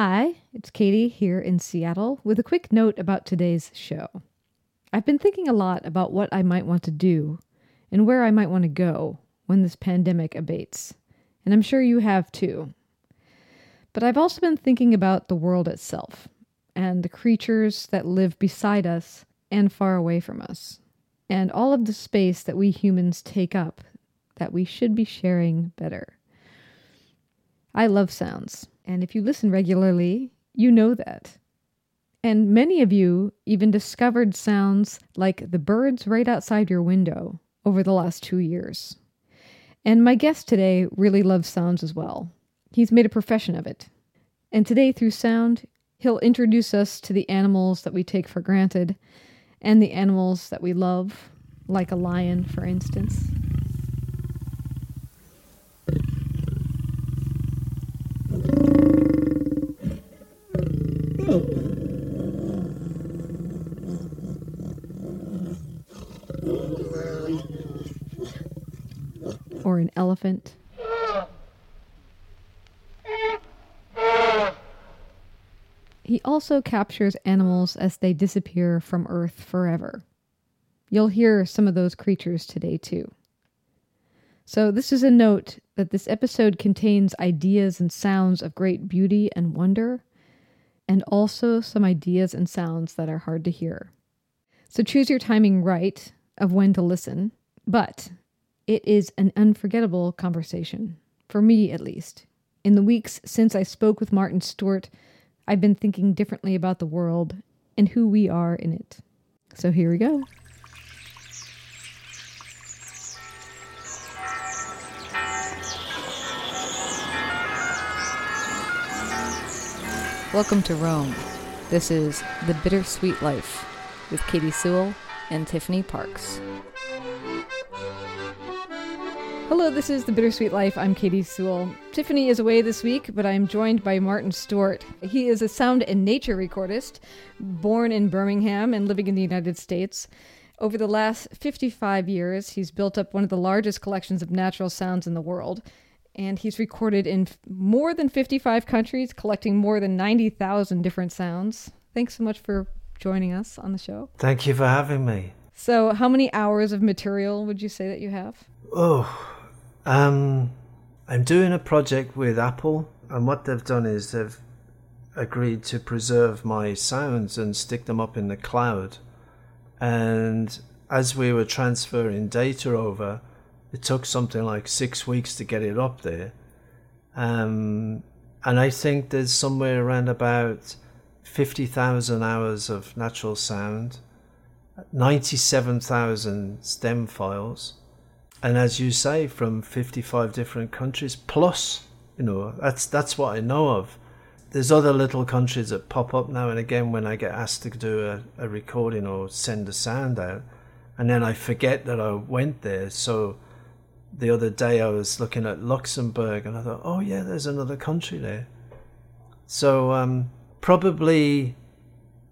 Hi, it's Katy here in Seattle with a quick note about today's show. I've been thinking a lot about what I might want to do and where I might want to go when this pandemic abates, and I'm sure you have too. But I've also been thinking about the world itself and the creatures that live beside us and far away from us, and all of the space that we humans take up that we should be sharing better. I love sounds, and if you listen regularly, you know that. And many of you even discovered sounds like the birds right outside your window over the last two years. And my guest today really loves sounds as well. He's made a profession of it. And today, through sound, he'll introduce us to the animals that we take for granted and the animals that we love, like a lion, for instance. Or an elephant. He also captures animals as they disappear from Earth forever. You'll hear some of those creatures today, too. So, this is a note that this episode contains ideas and sounds of great beauty and wonder, and also some ideas and sounds that are hard to hear. So, choose your timing right of when to listen, but it is an unforgettable conversation, for me at least. In the weeks since I spoke with Martyn Stewart, I've been thinking differently about the world and who we are in it. So here we go. Welcome to Rome. This is The Bittersweet Life with Katy Sewall and Tiffany Parks. Hello, this is The Bittersweet Life. I'm Katy Sewall. Tiffany is away this week, but I'm joined by Martyn Stewart. He is a sound and nature recordist, born in Birmingham and living in the United States. Over the last 55 years, he's built up one of the largest collections of natural sounds in the world, and he's recorded in more than 55 countries, collecting more than 90,000 different sounds. Thanks so much for joining us on the show. Thank you for having me. So, how many hours of material would you say that you have? Oh, um, I'm doing a project with Apple, and what they've done is they've agreed to preserve my sounds and stick them up in the cloud. And as we were transferring data over, it took something like six weeks to get it up there. Um, and I think there's somewhere around about 50,000 hours of natural sound, 97,000 stem files, and as you say, from 55 different countries plus, you know, that's that's what I know of. There's other little countries that pop up now and again when I get asked to do a, a recording or send a sound out, and then I forget that I went there. So the other day I was looking at Luxembourg and I thought, oh yeah, there's another country there. So um, probably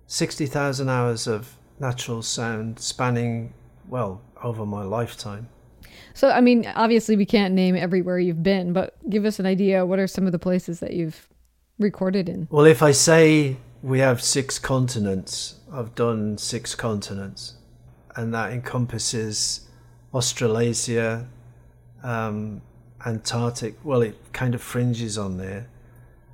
60,000 hours of natural sound spanning, well, over my lifetime. So, I mean, obviously, we can't name everywhere you've been, but give us an idea. What are some of the places that you've recorded in? Well, if I say we have six continents, I've done six continents, and that encompasses Australasia, um, Antarctic. Well, it kind of fringes on there.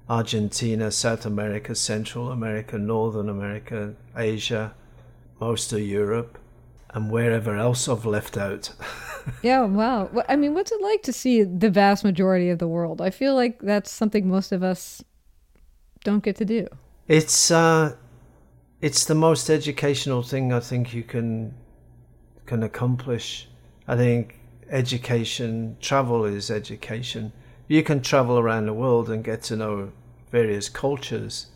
Argentina, South America, Central America, Northern America, Asia, most of Europe, and wherever else I've left out. yeah, wow. I mean, what's it like to see the vast majority of the world? I feel like that's something most of us don't get to do. It's uh it's the most educational thing I think you can can accomplish. I think education, travel is education. You can travel around the world and get to know various cultures.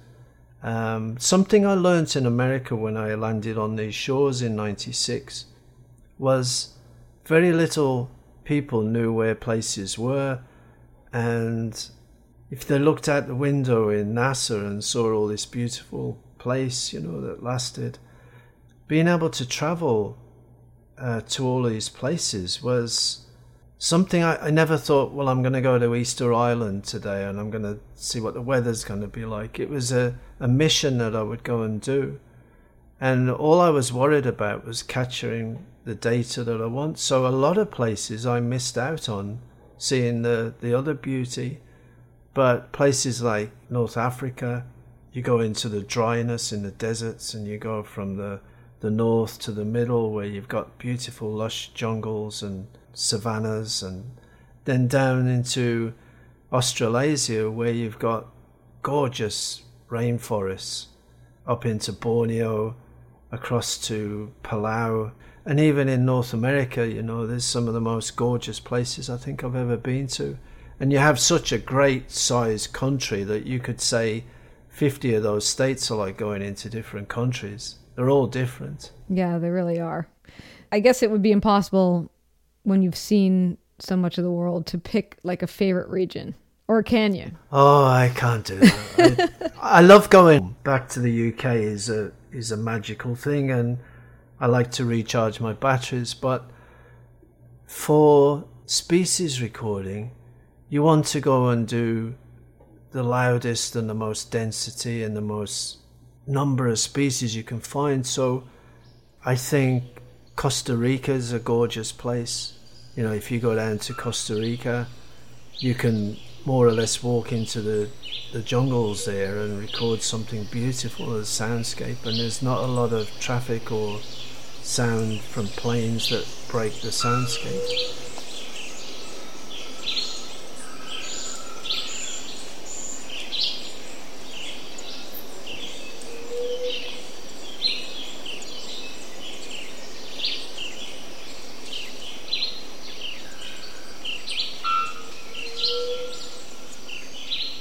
Um, something I learned in America when I landed on these shores in '96 was very little people knew where places were, and if they looked out the window in Nasser and saw all this beautiful place, you know, that lasted, being able to travel uh, to all these places was something I, I never thought, well, I'm going to go to Easter Island today and I'm going to see what the weather's going to be like. It was a, a mission that I would go and do. And all I was worried about was capturing the data that I want. So a lot of places I missed out on seeing the, the other beauty. But places like North Africa, you go into the dryness in the deserts and you go from the, the north to the middle where you've got beautiful lush jungles and savannas and then down into Australasia where you've got gorgeous rainforests up into Borneo, across to Palau, and even in North America, you know, there's some of the most gorgeous places I think I've ever been to. And you have such a great sized country that you could say 50 of those states are like going into different countries. They're all different. Yeah, they really are. I guess it would be impossible when you've seen so much of the world to pick like a favorite region. Or can you? Oh, I can't do that. I, I love going back to the UK is a is a magical thing and I like to recharge my batteries, but for species recording, you want to go and do the loudest and the most density and the most number of species you can find. So I think Costa Rica is a gorgeous place. You know, if you go down to Costa Rica, you can more or less walk into the, the jungles there and record something beautiful as soundscape and there's not a lot of traffic or sound from planes that break the soundscape.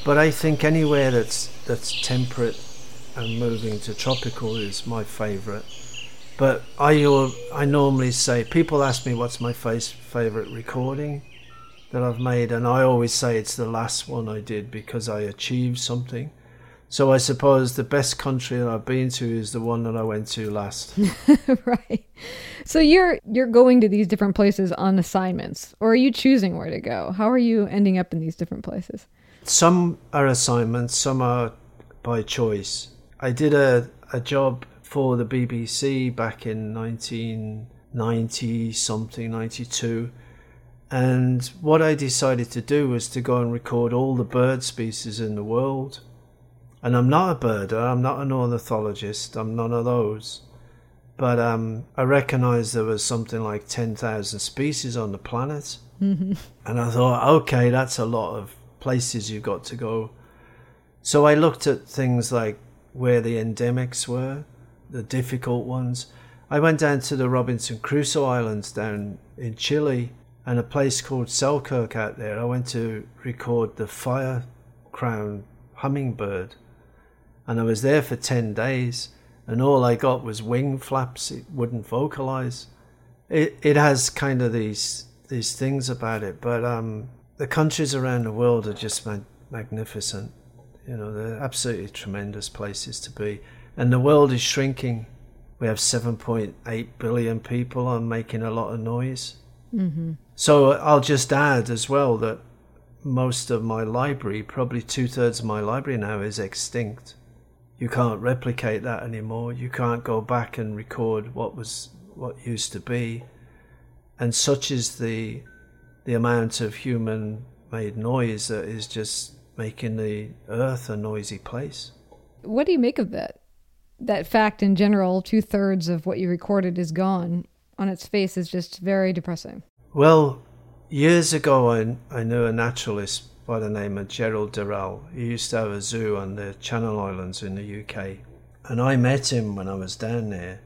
But I think anywhere that's that's temperate and moving to tropical is my favourite. But I I normally say people ask me what's my favourite recording that I've made, and I always say it's the last one I did because I achieved something. So I suppose the best country that I've been to is the one that I went to last. right. So you're you're going to these different places on assignments, or are you choosing where to go? How are you ending up in these different places? Some are assignments, some are by choice. I did a, a job for the BBC back in 1990 something, 92. And what I decided to do was to go and record all the bird species in the world. And I'm not a birder, I'm not an ornithologist, I'm none of those. But um, I recognized there was something like 10,000 species on the planet. Mm-hmm. And I thought, okay, that's a lot of places you've got to go. So I looked at things like where the endemics were, the difficult ones. I went down to the Robinson Crusoe Islands down in Chile and a place called Selkirk out there. I went to record the fire crown hummingbird and I was there for 10 days and all I got was wing flaps. It wouldn't vocalize. It, it has kind of these, these things about it, but, um, the countries around the world are just mag- magnificent. You know, they're absolutely tremendous places to be. And the world is shrinking. We have 7.8 billion people on making a lot of noise. Mm-hmm. So I'll just add as well that most of my library, probably two thirds of my library now, is extinct. You can't replicate that anymore. You can't go back and record what was what used to be. And such is the the amount of human made noise that is just making the earth a noisy place. What do you make of that? That fact in general, two thirds of what you recorded is gone on its face is just very depressing. Well, years ago, I, I knew a naturalist by the name of Gerald Durrell. He used to have a zoo on the Channel Islands in the UK. And I met him when I was down there.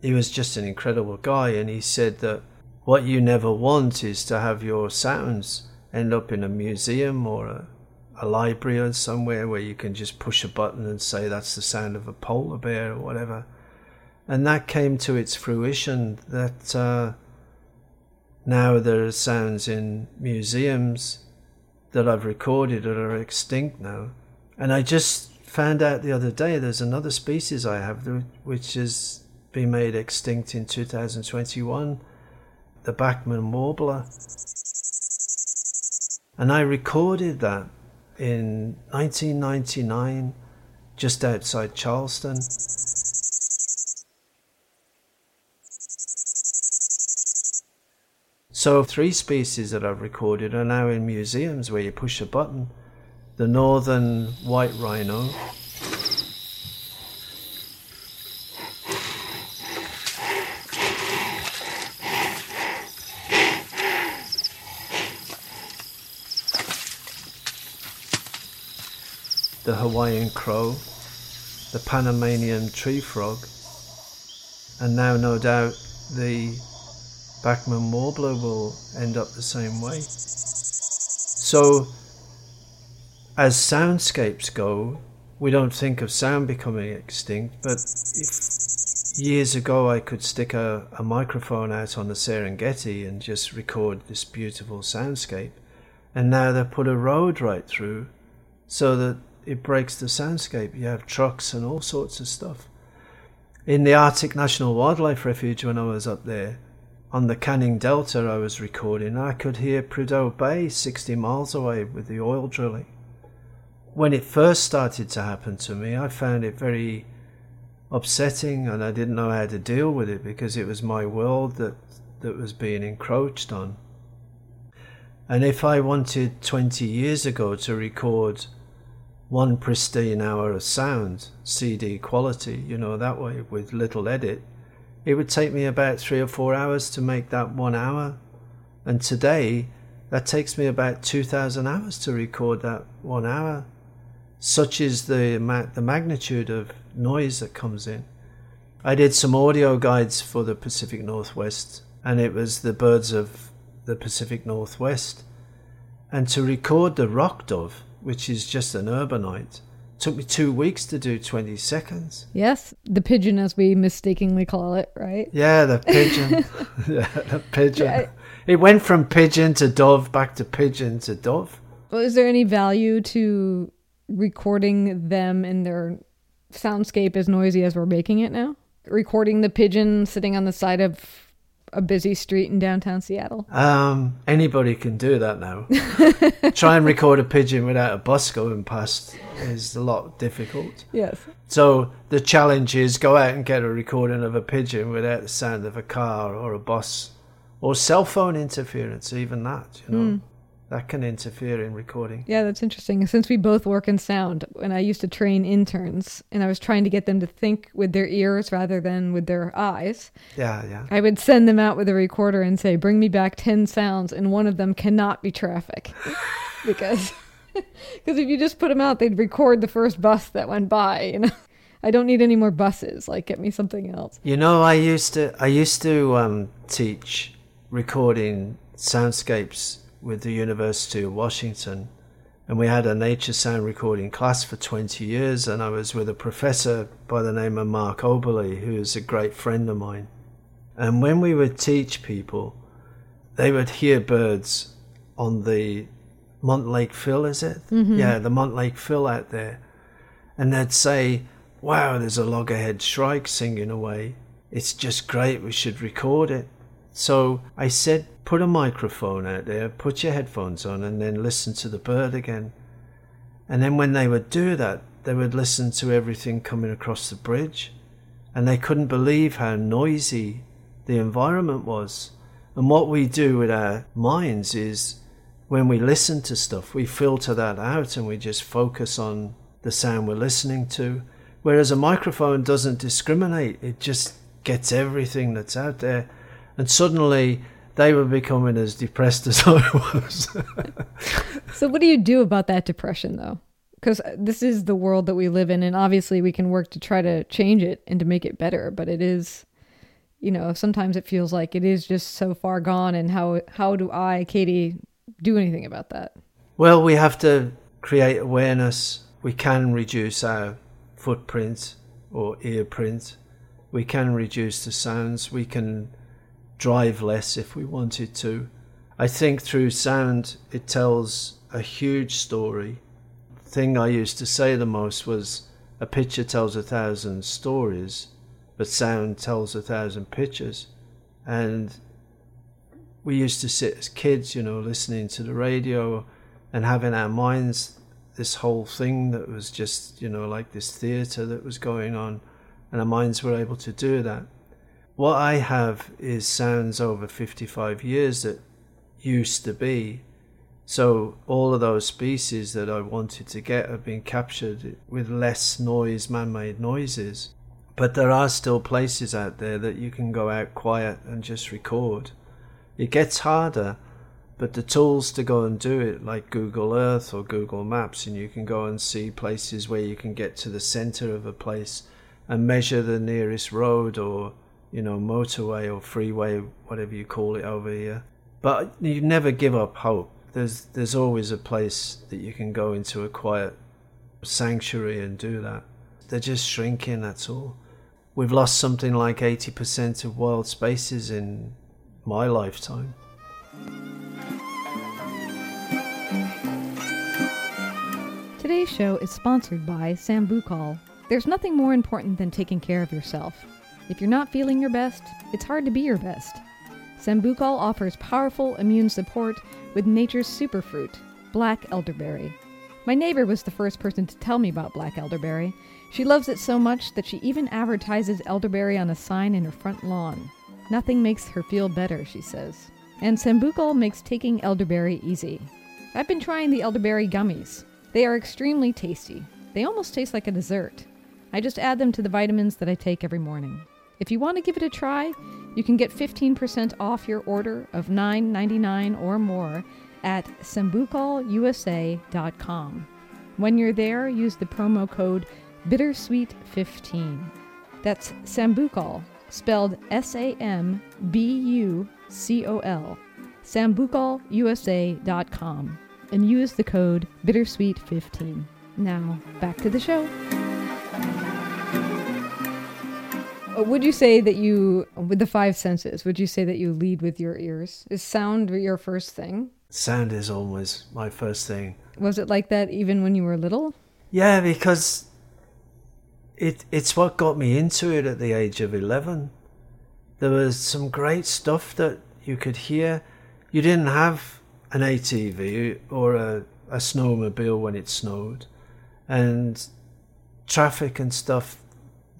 He was just an incredible guy, and he said that what you never want is to have your sounds end up in a museum or a, a library or somewhere where you can just push a button and say that's the sound of a polar bear or whatever. And that came to its fruition that uh, now there are sounds in museums that I've recorded that are extinct now. And I just found out the other day there's another species I have which has been made extinct in 2021 the Bachman Warbler. And I recorded that in 1999, just outside Charleston. So, three species that I've recorded are now in museums where you push a button the northern white rhino, the Hawaiian crow, the Panamanian tree frog, and now no doubt the Bachman warbler will end up the same way. So, as soundscapes go, we don't think of sound becoming extinct, but if years ago I could stick a, a microphone out on the Serengeti and just record this beautiful soundscape, and now they put a road right through so that it breaks the soundscape. You have trucks and all sorts of stuff. In the Arctic National Wildlife Refuge, when I was up there, on the Canning Delta, I was recording, I could hear Prudhoe Bay 60 miles away with the oil drilling when it first started to happen to me, I found it very upsetting and I didn't know how to deal with it because it was my world that, that was being encroached on. And if I wanted 20 years ago to record one pristine hour of sound, CD quality, you know, that way with little edit, it would take me about three or four hours to make that one hour. And today, that takes me about 2,000 hours to record that one hour such is the ma- the magnitude of noise that comes in. I did some audio guides for the Pacific Northwest, and it was the birds of the Pacific Northwest. And to record the rock dove, which is just an urbanite, took me two weeks to do 20 seconds. Yes, the pigeon, as we mistakenly call it, right? Yeah, the pigeon. yeah, the pigeon. Yeah. It went from pigeon to dove back to pigeon to dove. Well, is there any value to recording them in their soundscape as noisy as we're making it now? Recording the pigeon sitting on the side of a busy street in downtown Seattle? Um, anybody can do that now. Try and record a pigeon without a bus going past is a lot difficult. Yes. So the challenge is go out and get a recording of a pigeon without the sound of a car or a bus or cell phone interference, even that, you know. Mm that can interfere in recording. Yeah, that's interesting. Since we both work in sound, when I used to train interns and I was trying to get them to think with their ears rather than with their eyes. Yeah, yeah. I would send them out with a recorder and say, "Bring me back 10 sounds and one of them cannot be traffic." because because if you just put them out, they'd record the first bus that went by, you know. I don't need any more buses. Like, get me something else. You know, I used to I used to um, teach recording soundscapes with the University of Washington. And we had a nature sound recording class for 20 years. And I was with a professor by the name of Mark Oberly, who is a great friend of mine. And when we would teach people, they would hear birds on the Montlake Fill, is it? Mm-hmm. Yeah, the Montlake Fill out there. And they'd say, Wow, there's a loggerhead shrike singing away. It's just great. We should record it. So I said, put a microphone out there, put your headphones on, and then listen to the bird again. And then when they would do that, they would listen to everything coming across the bridge. And they couldn't believe how noisy the environment was. And what we do with our minds is when we listen to stuff, we filter that out and we just focus on the sound we're listening to. Whereas a microphone doesn't discriminate, it just gets everything that's out there and suddenly they were becoming as depressed as I was. so, what do you do about that depression, though? Because uh, this is the world that we live in, and obviously we can work to try to change it and to make it better. But it is, you know, sometimes it feels like it is just so far gone. And how how do I, Katy, do anything about that? Well, we have to create awareness. We can reduce our footprint or ear print. We can reduce the sounds. We can drive less if we wanted to. I think through sound it tells a huge story. The thing I used to say the most was a picture tells a thousand stories, but sound tells a thousand pictures. And we used to sit as kids, you know, listening to the radio and having our minds this whole thing that was just, you know, like this theatre that was going on, and our minds were able to do that. What I have is sounds over 55 years that used to be. So all of those species that I wanted to get have been captured with less noise, man made noises. But there are still places out there that you can go out quiet and just record. It gets harder, but the tools to go and do it, like Google Earth or Google Maps, and you can go and see places where you can get to the center of a place and measure the nearest road or, you know, motorway or freeway, whatever you call it over here. But you never give up hope. There's there's always a place that you can go into a quiet sanctuary and do that. They're just shrinking, that's all. We've lost something like 80% of wild spaces in my lifetime. Today's show is sponsored by Sambucol. There's nothing more important than taking care of yourself. If you're not feeling your best, it's hard to be your best. Sambucol offers powerful immune support with nature's superfruit, black elderberry. My neighbor was the first person to tell me about black elderberry. She loves it so much that she even advertises elderberry on a sign in her front lawn. Nothing makes her feel better, she says. And Sambucol makes taking elderberry easy. I've been trying the elderberry gummies. They are extremely tasty. They almost taste like a dessert. I just add them to the vitamins that I take every morning. If you want to give it a try, you can get 15% off your order of $9.99 or more at sambucolusa.com. When you're there, use the promo code bittersweet15. That's Sambucol, spelled S A M B U C O L, sambucolusa.com, and use the code bittersweet15. Now, back to the show. Uh, would you say that you, with the five senses, would you say that you lead with your ears? Is sound your first thing? Sound is always my first thing. Was it like that even when you were little? Yeah, because it it's what got me into it at the age of 11. There was some great stuff that you could hear. You didn't have an ATV or a, a snowmobile when it snowed. And traffic and stuff,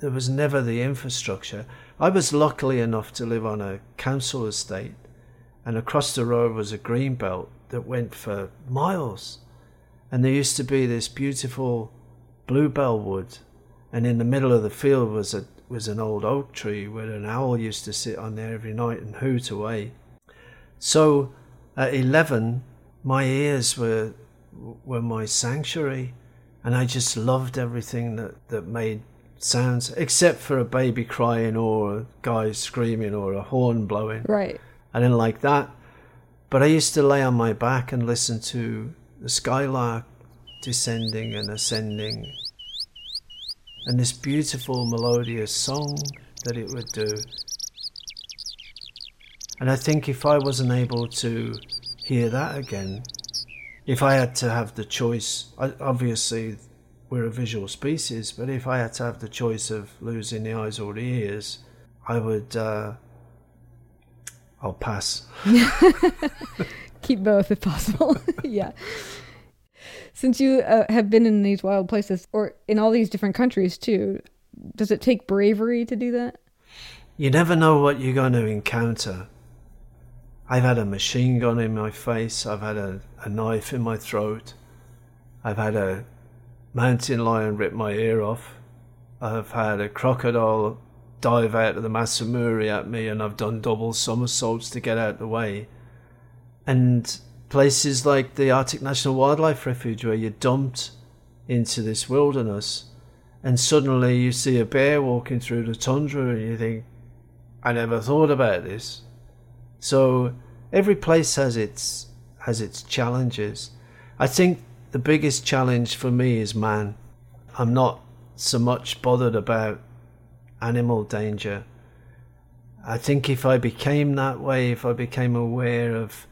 there was never the infrastructure. I was luckily enough to live on a council estate, and across the road was a green belt that went for miles. And there used to be this beautiful bluebell wood, and in the middle of the field was a was an old oak tree where an owl used to sit on there every night and hoot away. So at eleven, my ears were were my sanctuary, and I just loved everything that, that made sounds, except for a baby crying or a guy screaming or a horn blowing. Right. I didn't like that. But I used to lay on my back and listen to the skylark descending and ascending, and this beautiful melodious song that it would do. And I think if I wasn't able to hear that again, if I had to have the choice, I, obviously we're a visual species, but if I had to have the choice of losing the eyes or the ears, I would. Uh, I'll pass. Keep both if possible. yeah. Since you uh, have been in these wild places or in all these different countries too, does it take bravery to do that? You never know what you're going to encounter. I've had a machine gun in my face, I've had a, a knife in my throat, I've had a mountain lion rip my ear off, I've had a crocodile dive out of the Masamuri at me, and I've done double somersaults to get out of the way. And places like the Arctic National Wildlife Refuge, where you're dumped into this wilderness, and suddenly you see a bear walking through the tundra, and you think, I never thought about this. So every place has its has its challenges. I think the biggest challenge for me is man. I'm not so much bothered about animal danger. I think if I became that way, if I became aware of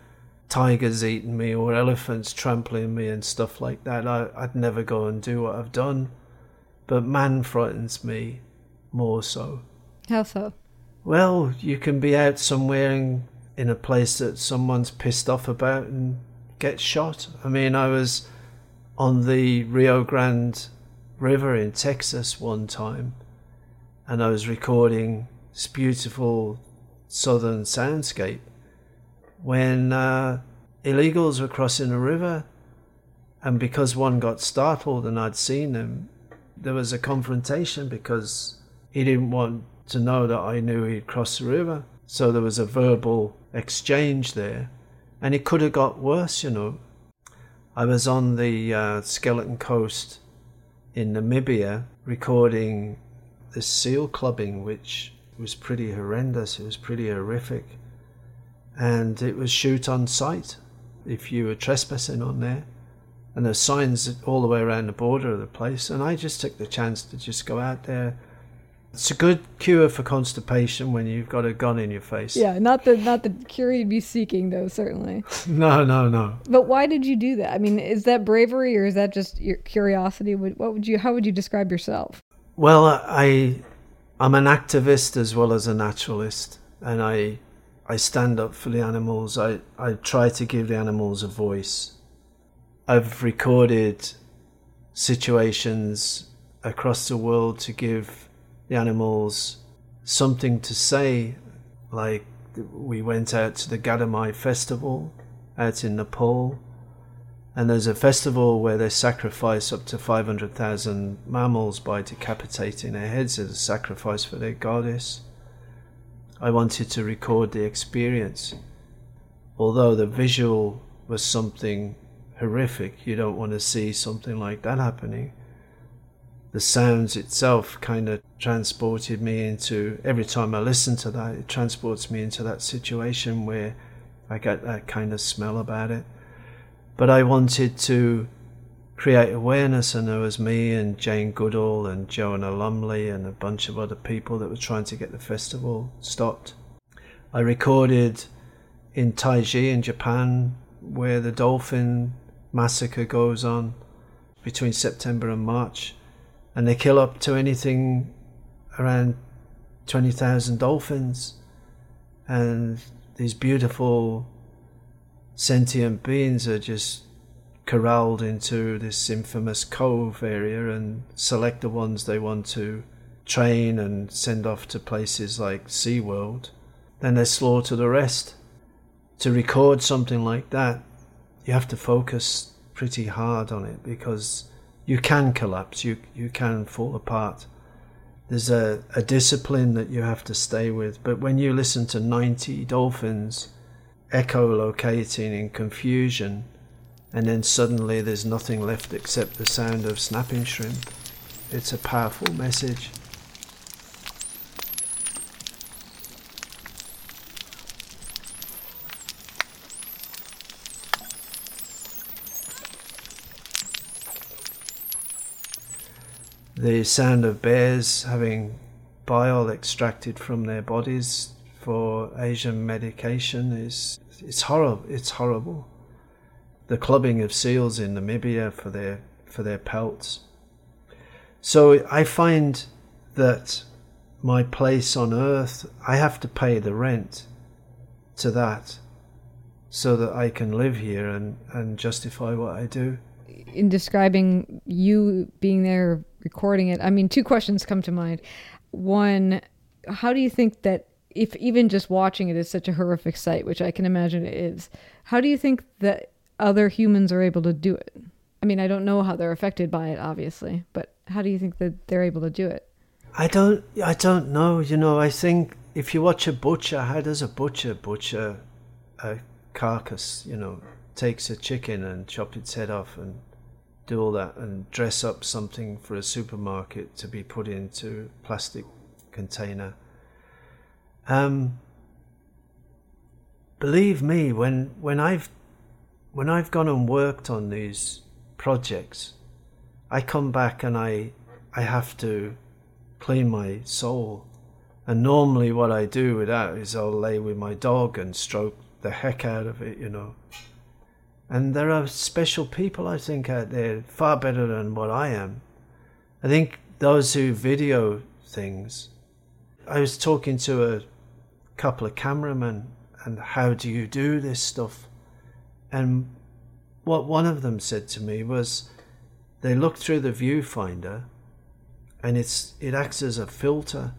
tigers eating me or elephants trampling me and stuff like that, I, I'd never go and do what I've done. But man frightens me more so. How so? Well, you can be out somewhere and in a place that someone's pissed off about and get shot. I mean, I was on the Rio Grande River in Texas one time and I was recording this beautiful southern soundscape when uh, illegals were crossing a river. And because one got startled and I'd seen him, there was a confrontation because he didn't want to know that I knew he'd crossed the river. So there was a verbal exchange there. And it could have got worse, you know. I was on the uh, Skeleton Coast in Namibia recording this seal clubbing, which was pretty horrendous. It was pretty horrific. And it was shoot on sight if you were trespassing on there. And there's signs all the way around the border of the place. And I just took the chance to just go out there it's a good cure for constipation when you've got a gun in your face. Yeah, not the not the cure you'd be seeking though, certainly. no, no, no. But why did you do that? I mean, is that bravery or is that just your curiosity? What would you how would you describe yourself? Well, I I'm an activist as well as a naturalist and I I stand up for the animals. I I try to give the animals a voice. I've recorded situations across the world to give the animals something to say. Like we went out to the Gadhimai festival out in Nepal, and there's a festival where they sacrifice up to 500,000 mammals by decapitating their heads as a sacrifice for their goddess. I wanted to record the experience. Although the visual was something horrific, you don't want to see something like that happening the sounds itself kind of transported me into every time I listen to that, it transports me into that situation where I get that kind of smell about it. But I wanted to create awareness, and there was me and Jane Goodall and Joanna Lumley and a bunch of other people that were trying to get the festival stopped. I recorded in Taiji in Japan where the dolphin massacre goes on between September and March and they kill up to anything around 20,000 dolphins and these beautiful sentient beings are just corralled into this infamous cove area and select the ones they want to train and send off to places like SeaWorld. Then they slaughter the rest. To record something like that, you have to focus pretty hard on it because you can collapse, you, you can fall apart. There's a, a discipline that you have to stay with. But when you listen to 90 dolphins echolocating in confusion, and then suddenly there's nothing left except the sound of snapping shrimp, it's a powerful message. The sound of bears having bile extracted from their bodies for Asian medication is it's horrible. It's horrible. The clubbing of seals in Namibia for their for their pelts. So I find that my place on earth, I have to pay the rent to that so that I can live here and, and justify what I do. In describing you being there recording it. I mean, two questions come to mind. One, how do you think that if even just watching it is such a horrific sight, which I can imagine it is, how do you think that other humans are able to do it? I mean, I don't know how they're affected by it, obviously, but how do you think that they're able to do it? I don't, I don't know. You know, I think if you watch a butcher, how does a butcher butcher a carcass? You know, takes a chicken and chop its head off and do all that and dress up something for a supermarket to be put into plastic container. Um, believe me, when when I've when I've gone and worked on these projects, I come back and I I have to clean my soul. And normally, what I do with that is I'll lay with my dog and stroke the heck out of it, you know. And there are special people, I think, out there far better than what I am. I think those who video things. I was talking to a couple of cameramen, and how do you do this stuff? And what one of them said to me was they look through the viewfinder and it's it acts as a filter.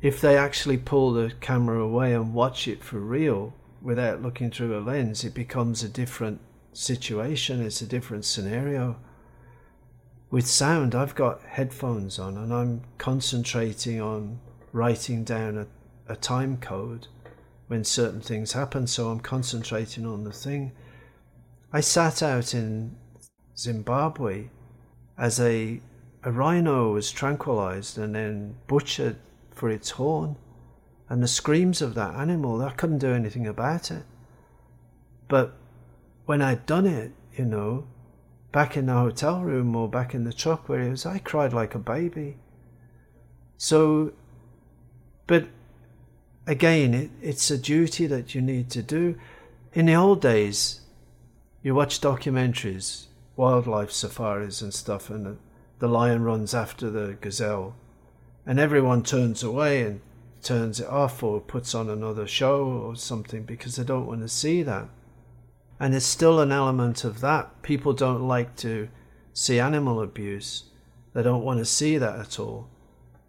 If they actually pull the camera away and watch it for real without looking through a lens, it becomes a different situation, it's a different scenario. With sound, I've got headphones on and I'm concentrating on writing down a, a time code when certain things happen, so I'm concentrating on the thing. I sat out in Zimbabwe as a a rhino was tranquilized and then butchered for its horn. And the screams of that animal, I couldn't do anything about it. But when I'd done it, you know, back in the hotel room or back in the truck where it was, I cried like a baby. So, but again, it, it's a duty that you need to do. In the old days, you watch documentaries, wildlife safaris and stuff, and the, the lion runs after the gazelle, and everyone turns away and turns it off or puts on another show or something because they don't want to see that. And it's still an element of that. People don't like to see animal abuse. They don't want to see that at all.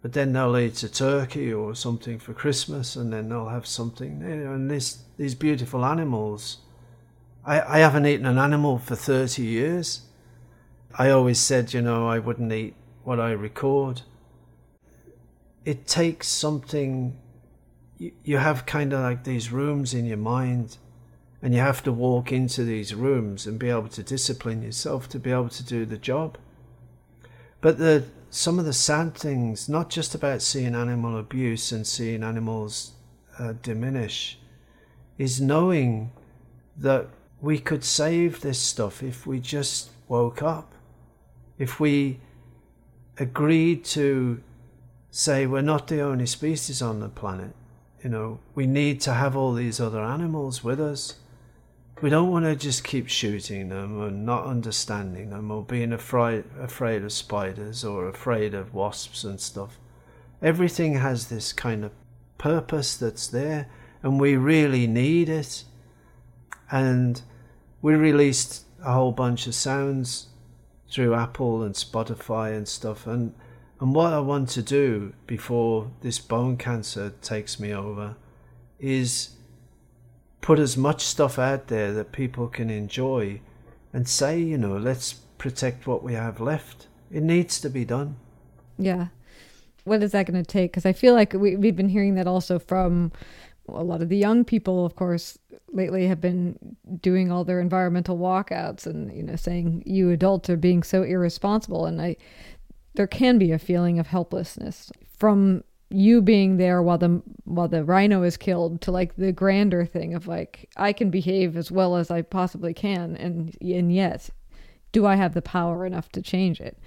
But then they'll eat a turkey or something for Christmas, and then they'll have something. And this, these beautiful animals I, I haven't eaten an animal for 30 years. I always said, you know, I wouldn't eat what I record. It takes something, you, you have kind of like these rooms in your mind, and you have to walk into these rooms and be able to discipline yourself to be able to do the job. But the some of the sad things, not just about seeing animal abuse and seeing animals uh, diminish, is knowing that we could save this stuff if we just woke up. If we agreed to say we're not the only species on the planet. You know, we need to have all these other animals with us. We don't want to just keep shooting them and not understanding them or being afraid afraid of spiders or afraid of wasps and stuff. Everything has this kind of purpose that's there and we really need it. And we released a whole bunch of sounds through Apple and Spotify and stuff. And and what I want to do before this bone cancer takes me over is put as much stuff out there that people can enjoy and say, you know, let's protect what we have left. It needs to be done. Yeah. What is that going to take? Because I feel like we, we've been hearing that also from a lot of the young people, of course, lately have been doing all their environmental walkouts and you know saying you adults are being so irresponsible. And I, there can be a feeling of helplessness from you being there while the while the rhino is killed to like the grander thing of like I can behave as well as I possibly can, and and yet, do I have the power enough to change it?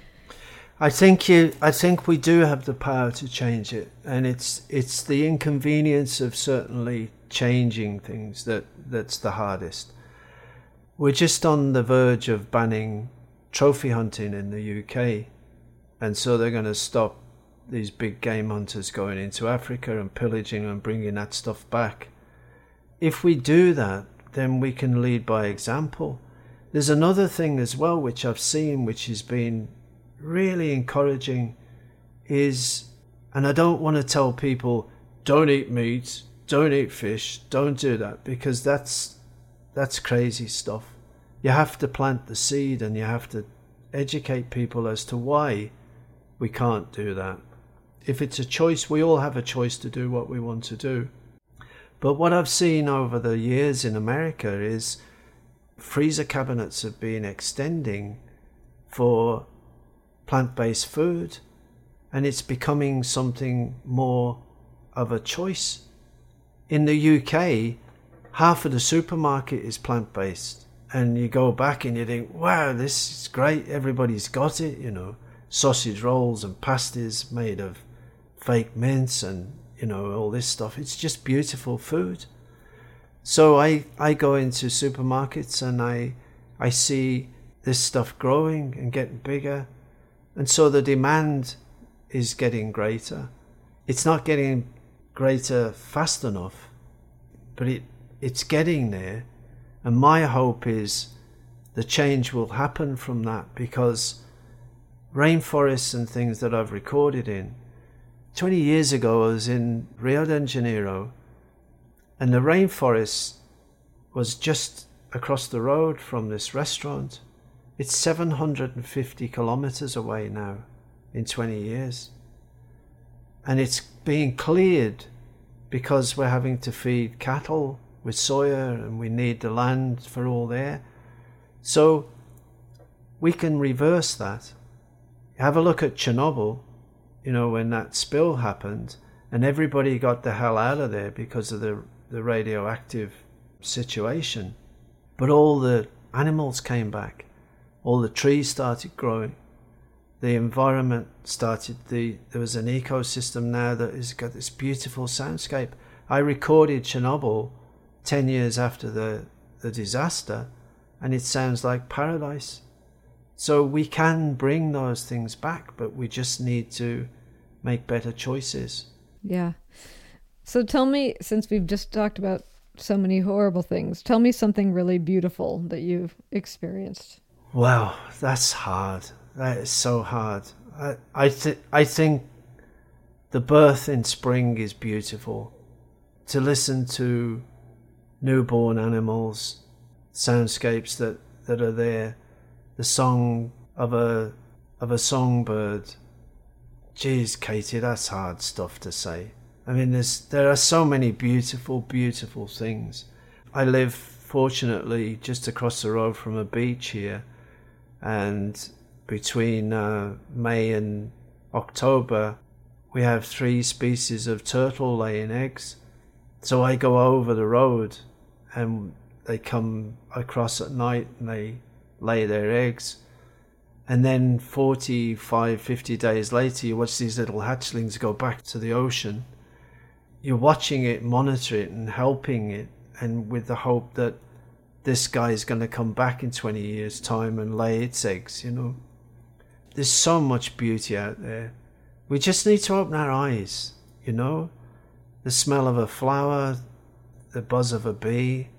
I think you. I think we do have the power to change it, and it's it's the inconvenience of certainly changing things that that's the hardest. We're just on the verge of banning trophy hunting in the UK, and so they're going to stop these big game hunters going into Africa and pillaging and bringing that stuff back. If we do that, then we can lead by example. There's another thing as well which I've seen, which has been really encouraging is, and I don't want to tell people, don't eat meat, don't eat fish, don't do that, because that's that's crazy stuff. You have to plant the seed and you have to educate people as to why we can't do that. If it's a choice, we all have a choice to do what we want to do. But what I've seen over the years in America is freezer cabinets have been extending for plant based food, and it's becoming something more of a choice. In the UK, half of the supermarket is plant based, and you go back and you think, wow, this is great, everybody's got it, you know, sausage rolls and pasties made of fake mince and you know all this stuff it's just beautiful food so i i go into supermarkets and i i see this stuff growing and getting bigger and so the demand is getting greater. It's not getting greater fast enough. but it it's getting there. And my hope is the change will happen from that because rainforests and things that I've recorded in. 20 years ago, I was in Rio de Janeiro, and the rainforest was just across the road from this restaurant. It's 750 kilometers away now in 20 years. And it's being cleared because we're having to feed cattle with soya and we need the land for all there. So we can reverse that. Have a look at Chernobyl, you know, when that spill happened and everybody got the hell out of there because of the, the radioactive situation. But all the animals came back, all the trees started growing, the environment started. The there was an ecosystem now that has got this beautiful soundscape. I recorded Chernobyl ten years after the the disaster, and it sounds like paradise. So we can bring those things back, but we just need to make better choices. Yeah. So tell me, since we've just talked about so many horrible things. Tell me something really beautiful that you've experienced. Wow, that's hard. That is so hard. I I, th- I think the birth in spring is beautiful. To listen to newborn animals, soundscapes that, that are there, the song of a of a songbird. Geez, Katy, that's hard stuff to say. I mean, there's there are so many beautiful, beautiful things. I live fortunately just across the road from a beach here, and between uh, May and October, we have three species of turtle laying eggs. So I go over the road, and they come across at night and they lay their eggs. And then 45, 50 days later, you watch these little hatchlings go back to the ocean you're watching it, monitor it, and helping it, and with the hope that this guy is going to come back in 20 years' time and lay its eggs, you know. There's so much beauty out there. We just need to open our eyes, you know. The smell of a flower, the buzz of a bee,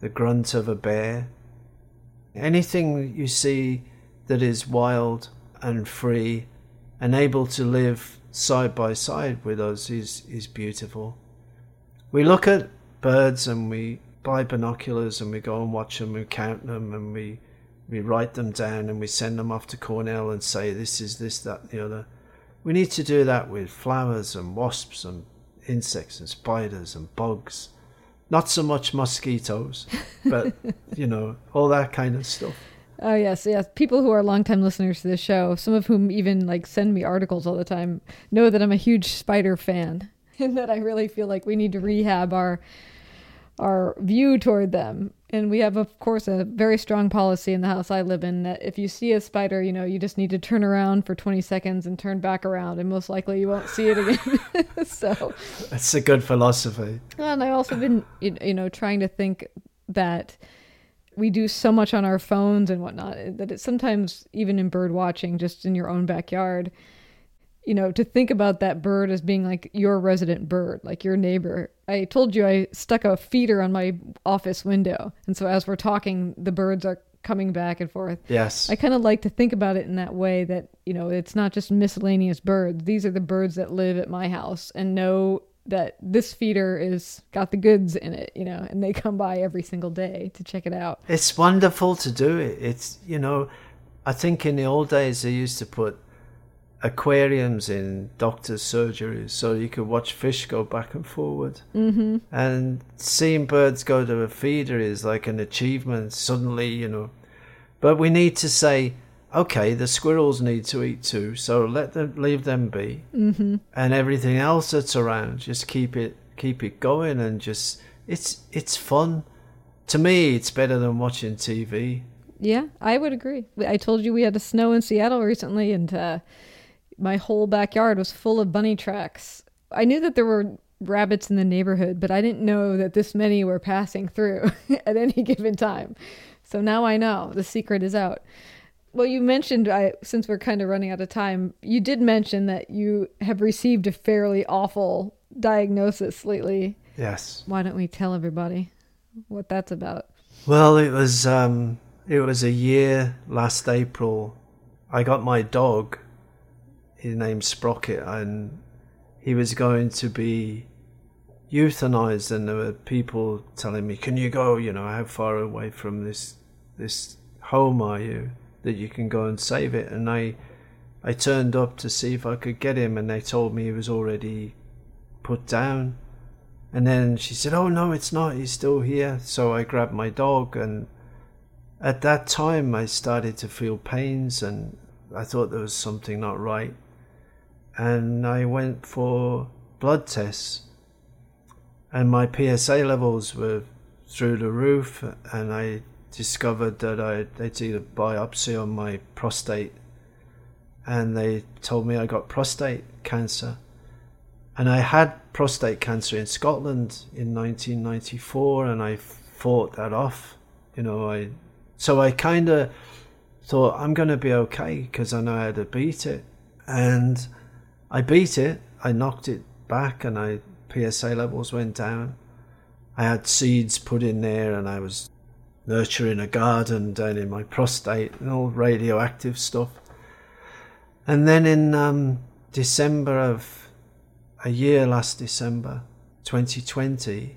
the grunt of a bear. Anything you see that is wild and free and able to live side by side with us is, is beautiful. We look at birds and we buy binoculars and we go and watch them, and we count them and we, we write them down and we send them off to Cornell and say this is this, that, and the other. We need to do that with flowers and wasps and insects and spiders and bugs. Not so much mosquitoes, but you know, all that kind of stuff. Oh yes, yes. People who are longtime listeners to the show, some of whom even like send me articles all the time, know that I'm a huge spider fan, and that I really feel like we need to rehab our our view toward them. And we have, of course, a very strong policy in the house I live in that if you see a spider, you know, you just need to turn around for 20 seconds and turn back around, and most likely you won't see it again. so that's a good philosophy. And I've also been, you know, trying to think that we do so much on our phones and whatnot that it's sometimes even in bird watching, just in your own backyard, you know, to think about that bird as being like your resident bird, like your neighbor. I told you I stuck a feeder on my office window. And so as we're talking, the birds are coming back and forth. Yes. I kind of like to think about it in that way that, you know, it's not just miscellaneous birds. These are the birds that live at my house and know that this feeder is got the goods in it, you know, and they come by every single day to check it out. It's wonderful to do it. It's you know, I think in the old days they used to put aquariums in doctors' surgeries so you could watch fish go back and forward. Mm-hmm. And seeing birds go to a feeder is like an achievement. Suddenly, you know, but we need to say okay, the squirrels need to eat too, so let them leave them be, mm-hmm. and everything else that's around, just keep it keep it going, and just it's it's fun. To me, it's better than watching TV. Yeah, I would agree. I told you we had a snow in Seattle recently, and uh, my whole backyard was full of bunny tracks. I knew that there were rabbits in the neighborhood, but I didn't know that this many were passing through at any given time. So now I know the secret is out. Well, you mentioned, I, since we're kind of running out of time, you did mention that you have received a fairly awful diagnosis lately. Yes. Why don't we tell everybody what that's about? Well, it was um, it was a year last April. I got my dog. His name's Sprocket, and he was going to be euthanized. And there were people telling me, "Can you go? You know, how far away from this this home are you that you can go and save it?" And I I turned up to see if I could get him, and they told me he was already put down. And then she said, Oh, no, it's not. He's still here. So I grabbed my dog. And at that time, I started to feel pains and I thought there was something not right. And I went for blood tests. And my PSA levels were through the roof. And I discovered that I, they did a biopsy on my prostate. And they told me I got prostate cancer. And I had prostate cancer in Scotland in 1994, and I fought that off. You know, I so I kind of thought I'm going to be okay because I know how to beat it, and I beat it. I knocked it back, and I PSA levels went down. I had seeds put in there, and I was nurturing a garden down in my prostate and all radioactive stuff. And then in um, December of a year last December 2020,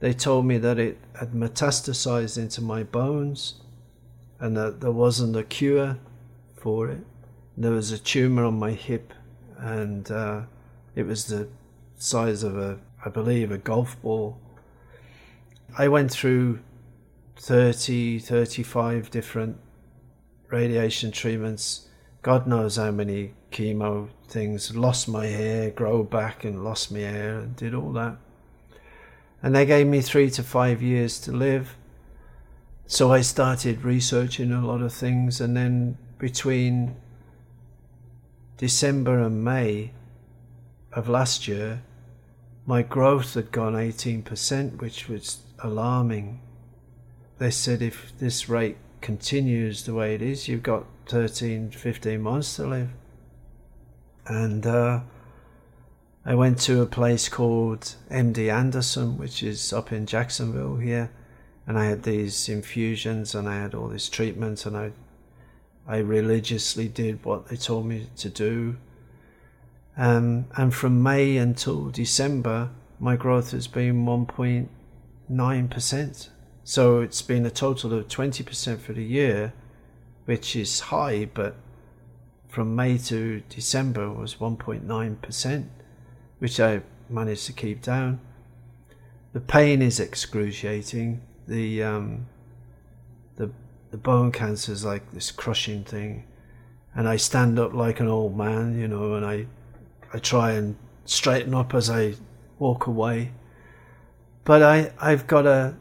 they told me that it had metastasized into my bones and that there wasn't a cure for it. There was a tumor on my hip and uh, it was the size of a, I believe, a golf ball. I went through 30, 35 different radiation treatments. God knows how many chemo things, lost my hair, grow back and lost my hair and did all that. And they gave me three to five years to live. So I started researching a lot of things and then between December and May of last year, my growth had gone 18%, which was alarming. They said if this rate continues the way it is, you've got 13, 15 months to live and uh, I went to a place called MD Anderson, which is up in Jacksonville here, and I had these infusions and I had all this treatment, and I I religiously did what they told me to do. Um, and from May until December, my growth has been 1.9%. So it's been a total of 20% for the year, which is high, but from May to December was 1.9%, which I managed to keep down. The pain is excruciating. The um, the bone cancer is like this crushing thing, and I stand up like an old man, you know, and I I try and straighten up as I walk away. But I I've got a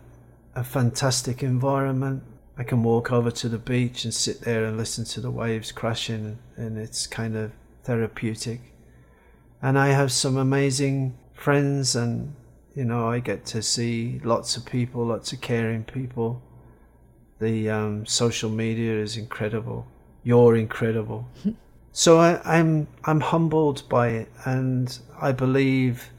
a fantastic environment. I can walk over to the beach and sit there and listen to the waves crashing, and it's kind of therapeutic. And I have some amazing friends, and you know, I get to see lots of people, lots of caring people. The um, social media is incredible. You're incredible. so I, I'm I'm humbled by it, and I believe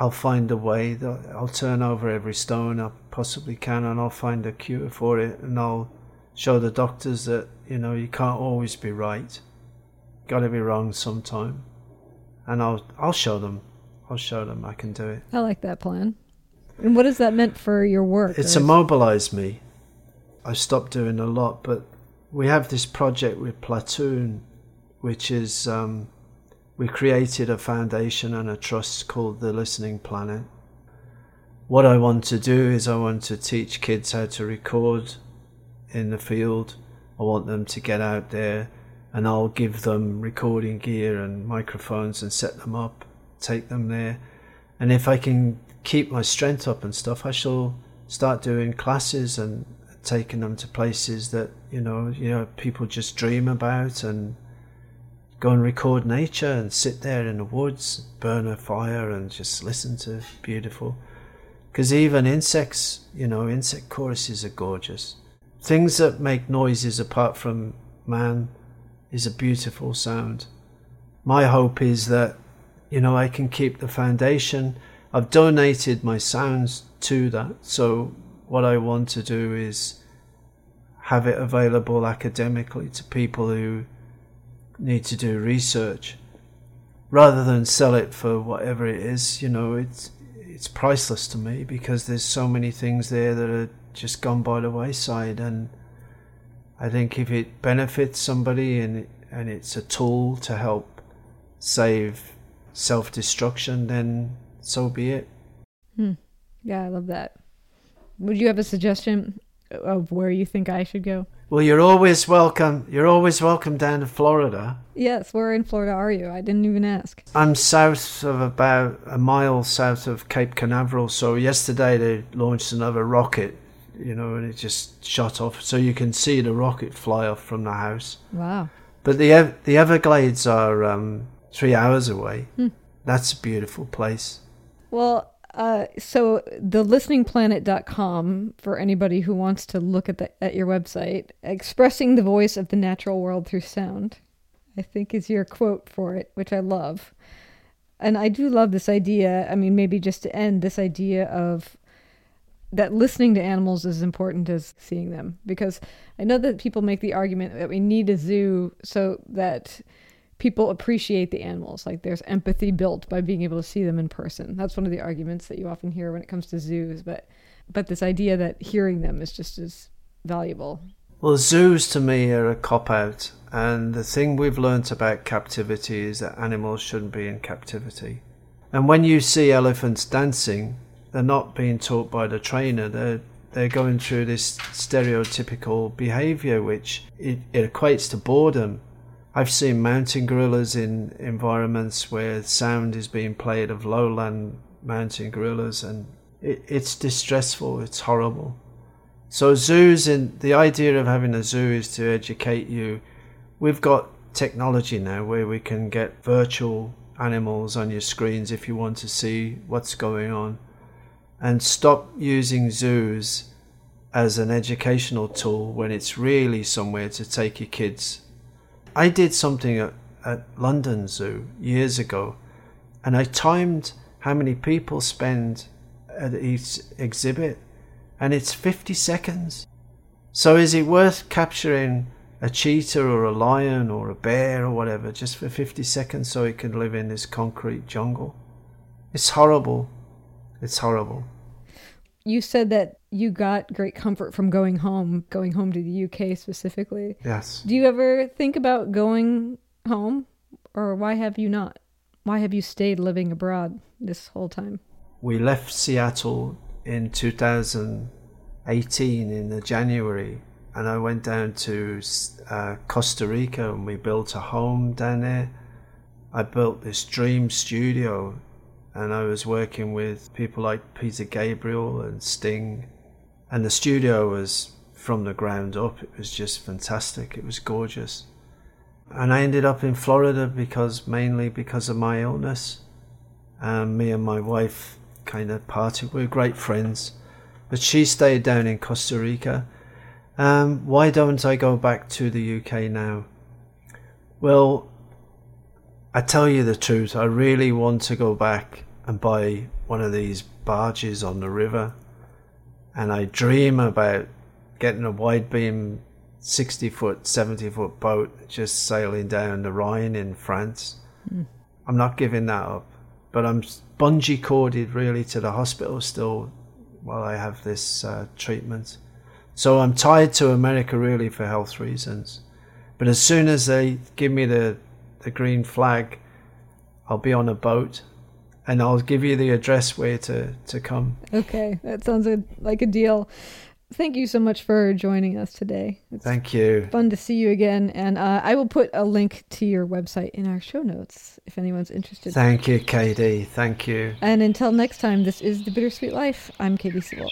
I'll find a way. That I'll turn over every stone I possibly can, and I'll find a cure for it, and I'll show the doctors that you know you can't always be right. Got to be wrong sometime, and I'll I'll show them. I'll show them I can do it. I like that plan. And what has that meant for your work? It's immobilized me. I stopped doing a lot, but we have this project with Platoon, which is um, we created a foundation and a trust called the Listening Planet. What I want to do is I want to teach kids how to record in the field. I want them to get out there and I'll give them recording gear and microphones and set them up, take them there. And if I can keep my strength up and stuff, I shall start doing classes and taking them to places that, you know, you know, people just dream about and go and record nature and sit there in the woods, burn a fire and just listen to beautiful. Because even insects, you know, insect choruses are gorgeous. Things that make noises apart from man is a beautiful sound. My hope is that, you know, I can keep the foundation I've donated my sounds to that. So what I want to do is have it available academically to people who need to do research. Rather than sell it for whatever it is you know it's it's priceless to me because there's so many things there that are just gone by the wayside. And I think if it benefits somebody and and it's a tool to help save self-destruction then so be it. Hmm. yeah I love that. Would you have a suggestion of where you think I should go well, you're always welcome. You're always welcome down to Florida. Yes, where in Florida are you? I didn't even ask. I'm south of about a mile south of Cape Canaveral. So yesterday they launched another rocket, you know, and it just shot off. So you can see the rocket fly off from the house. Wow. But the the Everglades are um, three hours away. Hmm. That's a beautiful place. Well, uh, so the listeningplanet.com for anybody who wants to look at the, at your website, expressing the voice of the natural world through sound, I think is your quote for it, which I love. And I do love this idea. I mean, maybe just to end this idea of that listening to animals is important as seeing them because I know that people make the argument that we need a zoo so that people appreciate the animals. Like there's empathy built by being able to see them in person. That's one of the arguments that you often hear when it comes to zoos. But but this idea that hearing them is just as valuable. Well, zoos to me are a cop out, and the thing we've learnt about captivity is that animals shouldn't be in captivity. And when you see elephants dancing, they're not being taught by the trainer. They're they're going through this stereotypical behavior, which it, it equates to boredom I've seen mountain gorillas in environments where sound is being played of lowland mountain gorillas, and it, it's distressful. It's horrible. So zoos and the idea of having a zoo is to educate you. We've got technology now where we can get virtual animals on your screens if you want to see what's going on, and stop using zoos as an educational tool when it's really somewhere to take your kids I did something at, at London Zoo years ago, and I timed how many people spend at each exhibit, and it's 50 seconds. So is it worth capturing a cheetah or a lion or a bear or whatever just for 50 seconds so it can live in this concrete jungle? It's horrible. It's horrible. You said that you got great comfort from going home, going home to the UK specifically. Yes. Do you ever think about going home, or why have you not? Why have you stayed living abroad this whole time? We left Seattle in 2018 in the January, and I went down to uh, Costa Rica and we built a home down there. I built this dream studio and I was working with people like Peter Gabriel and Sting and the studio was from the ground up. It was just fantastic. It was gorgeous. And I ended up in Florida because mainly because of my illness. And me and my wife kind of parted. We were great friends. But she stayed down in Costa Rica. Um, why don't I go back to the UK now? Well, I tell you the truth, I really want to go back and buy one of these barges on the river and I dream about getting a wide beam 60 foot, 70 foot boat just sailing down the Rhine in France. Mm. I'm not giving that up, but I'm bungee corded really to the hospital still while I have this uh, treatment. So I'm tied to America really for health reasons. But as soon as they give me the, the green flag, I'll be on a boat and I'll give you the address where to, to come. Okay, that sounds a, like a deal. Thank you so much for joining us today. It's Thank you. Fun to see you again. And uh, I will put a link to your website in our show notes if anyone's interested. Thank you, Katy. Thank you. And until next time, this is The Bittersweet Life. I'm Katy Sewall.